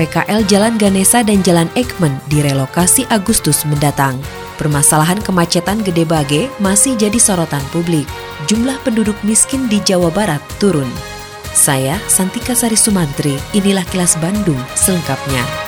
PKL Jalan Ganesa dan Jalan Ekmen direlokasi Agustus mendatang. Permasalahan kemacetan Gede Bage masih jadi sorotan publik. Jumlah penduduk miskin di Jawa Barat turun. Saya Santika Sari Sumantri, inilah kilas Bandung selengkapnya.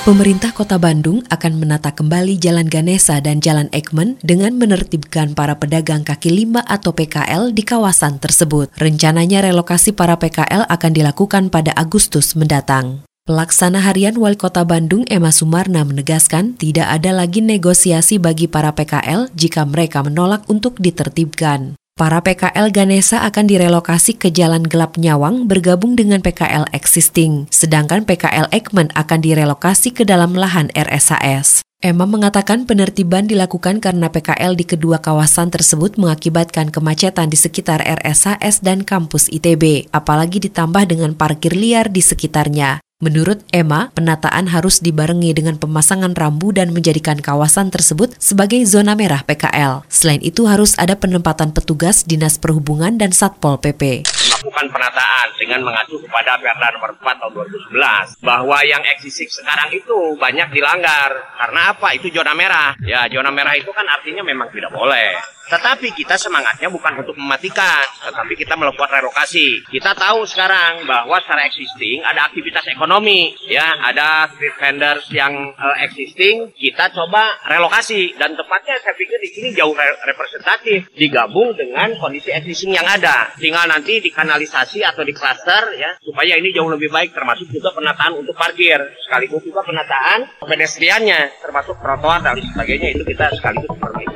Pemerintah Kota Bandung akan menata kembali Jalan Ganesa dan Jalan Ekmen dengan menertibkan para pedagang kaki lima atau PKL di kawasan tersebut. Rencananya relokasi para PKL akan dilakukan pada Agustus mendatang. Pelaksana harian Wali Kota Bandung Emma Sumarna menegaskan tidak ada lagi negosiasi bagi para PKL jika mereka menolak untuk ditertibkan. Para PKL Ganesa akan direlokasi ke Jalan Gelap Nyawang bergabung dengan PKL existing, sedangkan PKL Ekmen akan direlokasi ke dalam lahan RSAS. Emma mengatakan penertiban dilakukan karena PKL di kedua kawasan tersebut mengakibatkan kemacetan di sekitar RSAS dan kampus ITB, apalagi ditambah dengan parkir liar di sekitarnya. Menurut Emma, penataan harus dibarengi dengan pemasangan rambu dan menjadikan kawasan tersebut sebagai zona merah PKL. Selain itu harus ada penempatan petugas Dinas Perhubungan dan Satpol PP melakukan penataan dengan mengacu kepada Perda nomor 4 tahun 2011 bahwa yang eksistif sekarang itu banyak dilanggar karena apa itu zona merah ya zona merah itu kan artinya memang tidak boleh tetapi kita semangatnya bukan untuk mematikan, tetapi kita melakukan relokasi. Kita tahu sekarang bahwa secara existing ada aktivitas ekonomi, ya, ada street vendors yang uh, existing. Kita coba relokasi dan tepatnya saya pikir di sini jauh re representatif digabung dengan kondisi existing yang ada. Tinggal nanti dikanalisasi atau di cluster ya supaya ini jauh lebih baik termasuk juga penataan untuk parkir sekaligus juga penataan pedestriannya termasuk trotoar dan sebagainya itu kita sekaligus perbaiki.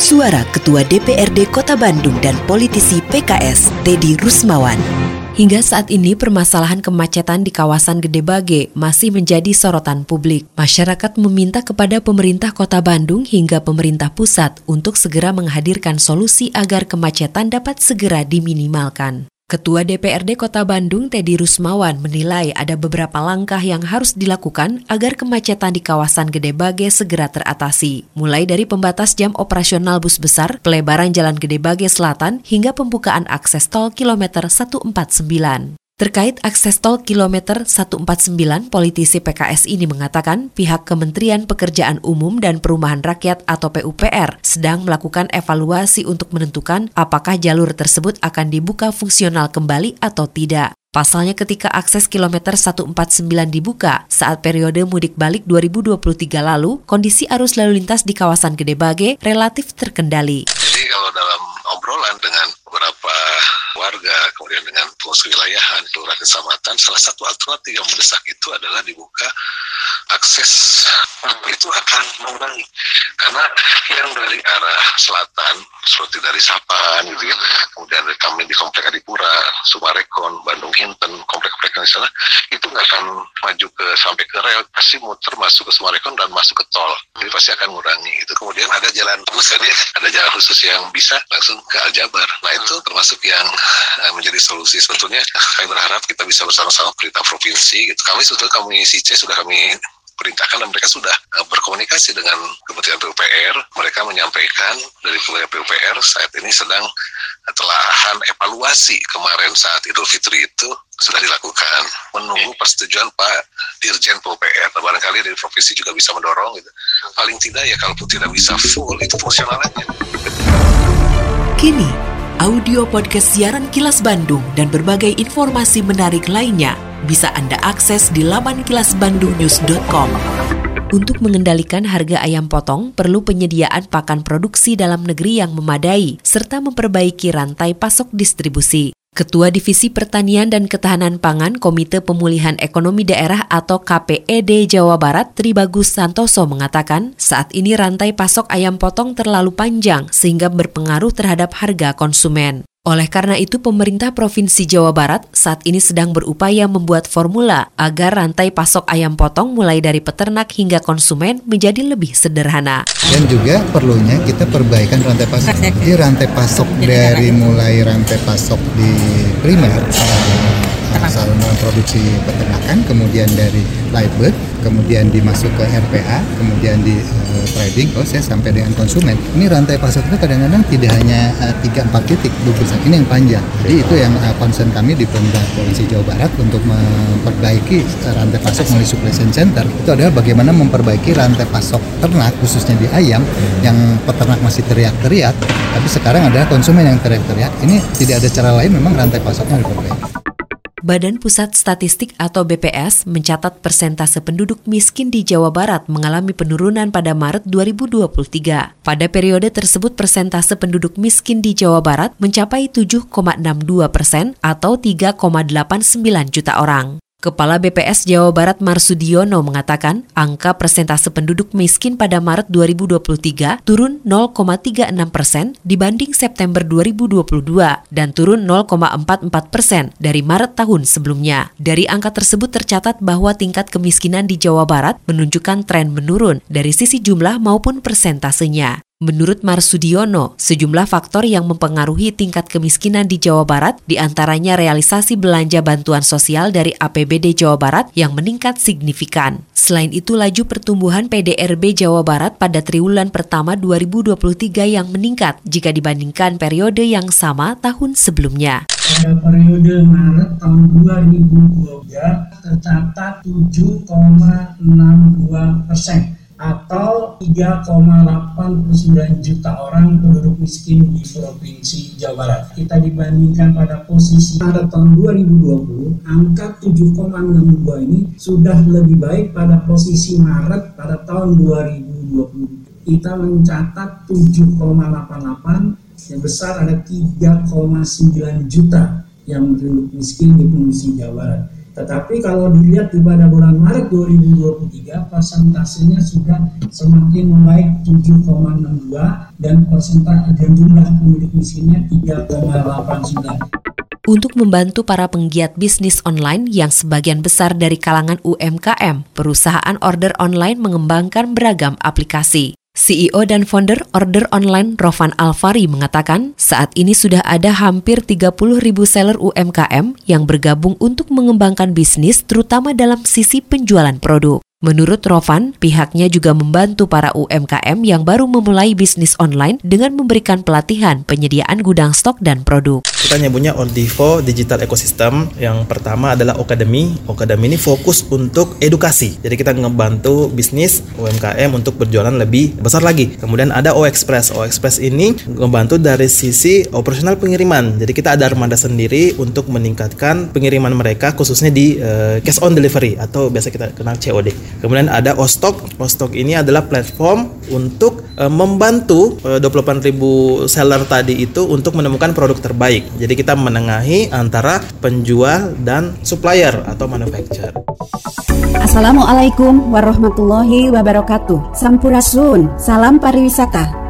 Suara Ketua DPRD Kota Bandung dan politisi PKS, Dedi Rusmawan. Hingga saat ini permasalahan kemacetan di kawasan Gede Bage masih menjadi sorotan publik. Masyarakat meminta kepada pemerintah Kota Bandung hingga pemerintah pusat untuk segera menghadirkan solusi agar kemacetan dapat segera diminimalkan. Ketua DPRD Kota Bandung Teddy Rusmawan menilai ada beberapa langkah yang harus dilakukan agar kemacetan di kawasan Gede Bage segera teratasi, mulai dari pembatas jam operasional bus besar, pelebaran Jalan Gede Bage Selatan, hingga pembukaan akses tol kilometer 149. Terkait akses tol kilometer 149, politisi PKS ini mengatakan pihak Kementerian Pekerjaan Umum dan Perumahan Rakyat atau PUPR sedang melakukan evaluasi untuk menentukan apakah jalur tersebut akan dibuka fungsional kembali atau tidak. Pasalnya ketika akses kilometer 149 dibuka saat periode mudik balik 2023 lalu, kondisi arus lalu lintas di kawasan Gede Bage relatif terkendali. Jadi kalau dalam obrolan dengan beberapa warga, kemudian dengan pengurus wilayahan, kelurahan kecamatan, salah satu alternatif yang mendesak itu adalah dibuka akses itu akan mengurangi. Karena yang dari arah selatan seperti dari Sapan gitu ya kemudian dari kami di komplek Adipura, Sumarekon, Bandung Hinten, komplek-komplek di sana itu nggak akan maju ke sampai ke rel pasti muter masuk ke Sumarekon dan masuk ke tol. Jadi pasti akan mengurangi itu. Kemudian ada jalan khusus ada jalan khusus yang bisa langsung ke Aljabar. Nah itu termasuk yang eh, menjadi solusi sebetulnya kami berharap kita bisa bersama-sama pemerintah provinsi gitu kami sebetulnya kami C sudah kami perintahkan dan mereka sudah uh, berkomunikasi dengan Kementerian PUPR. Mereka menyampaikan dari Kementerian PUPR saat ini sedang telahan evaluasi kemarin saat Idul Fitri itu sudah dilakukan menunggu persetujuan Pak Dirjen PUPR. Nah, barangkali dari provinsi juga bisa mendorong gitu. Paling tidak ya kalaupun tidak bisa full itu fungsional aja. Kini audio podcast siaran Kilas Bandung dan berbagai informasi menarik lainnya bisa Anda akses di laman kilasbandungnews.com. Untuk mengendalikan harga ayam potong, perlu penyediaan pakan produksi dalam negeri yang memadai, serta memperbaiki rantai pasok distribusi. Ketua Divisi Pertanian dan Ketahanan Pangan Komite Pemulihan Ekonomi Daerah atau KPED Jawa Barat Tribagus Santoso mengatakan saat ini rantai pasok ayam potong terlalu panjang sehingga berpengaruh terhadap harga konsumen. Oleh karena itu, pemerintah Provinsi Jawa Barat saat ini sedang berupaya membuat formula agar rantai pasok ayam potong mulai dari peternak hingga konsumen menjadi lebih sederhana. Dan juga perlunya kita perbaikan rantai pasok. Jadi rantai pasok dari mulai rantai pasok di primer, saluran produksi peternakan, kemudian dari live bird, kemudian dimasuk ke RPA, kemudian di uh, trading, proses sampai dengan konsumen. Ini rantai pasok itu kadang-kadang tidak hanya tiga empat titik, saat ini yang panjang. Jadi itu yang uh, concern kami di pemerintah Provinsi Jawa Barat untuk memperbaiki rantai pasok melalui supply chain center. Itu adalah bagaimana memperbaiki rantai pasok ternak khususnya di ayam yang peternak masih teriak-teriak, tapi sekarang adalah konsumen yang teriak-teriak. Ini tidak ada cara lain memang rantai pasoknya diperbaiki. Badan Pusat Statistik atau BPS mencatat persentase penduduk miskin di Jawa Barat mengalami penurunan pada Maret 2023. Pada periode tersebut persentase penduduk miskin di Jawa Barat mencapai 7,62 persen atau 3,89 juta orang. Kepala BPS Jawa Barat Marsudiono mengatakan angka persentase penduduk miskin pada Maret 2023 turun 0,36 persen dibanding September 2022 dan turun 0,44 persen dari Maret tahun sebelumnya. Dari angka tersebut tercatat bahwa tingkat kemiskinan di Jawa Barat menunjukkan tren menurun dari sisi jumlah maupun persentasenya. Menurut Marsudiono, sejumlah faktor yang mempengaruhi tingkat kemiskinan di Jawa Barat di antaranya realisasi belanja bantuan sosial dari APBD Jawa Barat yang meningkat signifikan. Selain itu, laju pertumbuhan PDRB Jawa Barat pada triwulan pertama 2023 yang meningkat jika dibandingkan periode yang sama tahun sebelumnya. Pada periode Maret tahun 2023 tercatat 7,62 persen atau 3,89 juta orang penduduk miskin di Provinsi Jawa Barat. Kita dibandingkan pada posisi Maret tahun 2020, angka 7,62 ini sudah lebih baik pada posisi Maret pada tahun 2020. Kita mencatat 7,88 yang besar ada 3,9 juta yang penduduk miskin di Provinsi Jawa Barat. Tetapi kalau dilihat di pada bulan Maret 2023 persentasenya sudah semakin membaik 7,62 dan persentase dan jumlah penduduk miskinnya 3,89. Untuk membantu para penggiat bisnis online yang sebagian besar dari kalangan UMKM, perusahaan order online mengembangkan beragam aplikasi. CEO dan founder order online Rovan Alvari mengatakan saat ini sudah ada hampir 30 ribu seller UMKM yang bergabung untuk mengembangkan bisnis terutama dalam sisi penjualan produk. Menurut Rovan, pihaknya juga membantu para UMKM yang baru memulai bisnis online dengan memberikan pelatihan penyediaan gudang stok dan produk. Kita nyebutnya Ordivo Digital Ecosystem. Yang pertama adalah Academy. Academy ini fokus untuk edukasi. Jadi kita ngebantu bisnis UMKM untuk berjualan lebih besar lagi. Kemudian ada O Express. O Express ini membantu dari sisi operasional pengiriman. Jadi kita ada armada sendiri untuk meningkatkan pengiriman mereka khususnya di uh, cash on delivery atau biasa kita kenal COD. Kemudian ada Ostok. Ostok ini adalah platform untuk e, membantu e, 28.000 seller tadi itu untuk menemukan produk terbaik. Jadi kita menengahi antara penjual dan supplier atau manufacturer. Assalamualaikum warahmatullahi wabarakatuh. Sampurasun, salam pariwisata.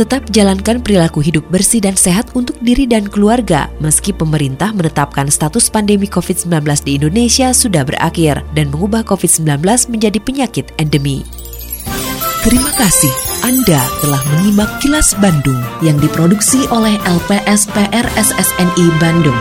Tetap jalankan perilaku hidup bersih dan sehat untuk diri dan keluarga meski pemerintah menetapkan status pandemi COVID-19 di Indonesia sudah berakhir dan mengubah COVID-19 menjadi penyakit endemi. Terima kasih Anda telah menyimak kilas Bandung yang diproduksi oleh LPSPR SSNI Bandung.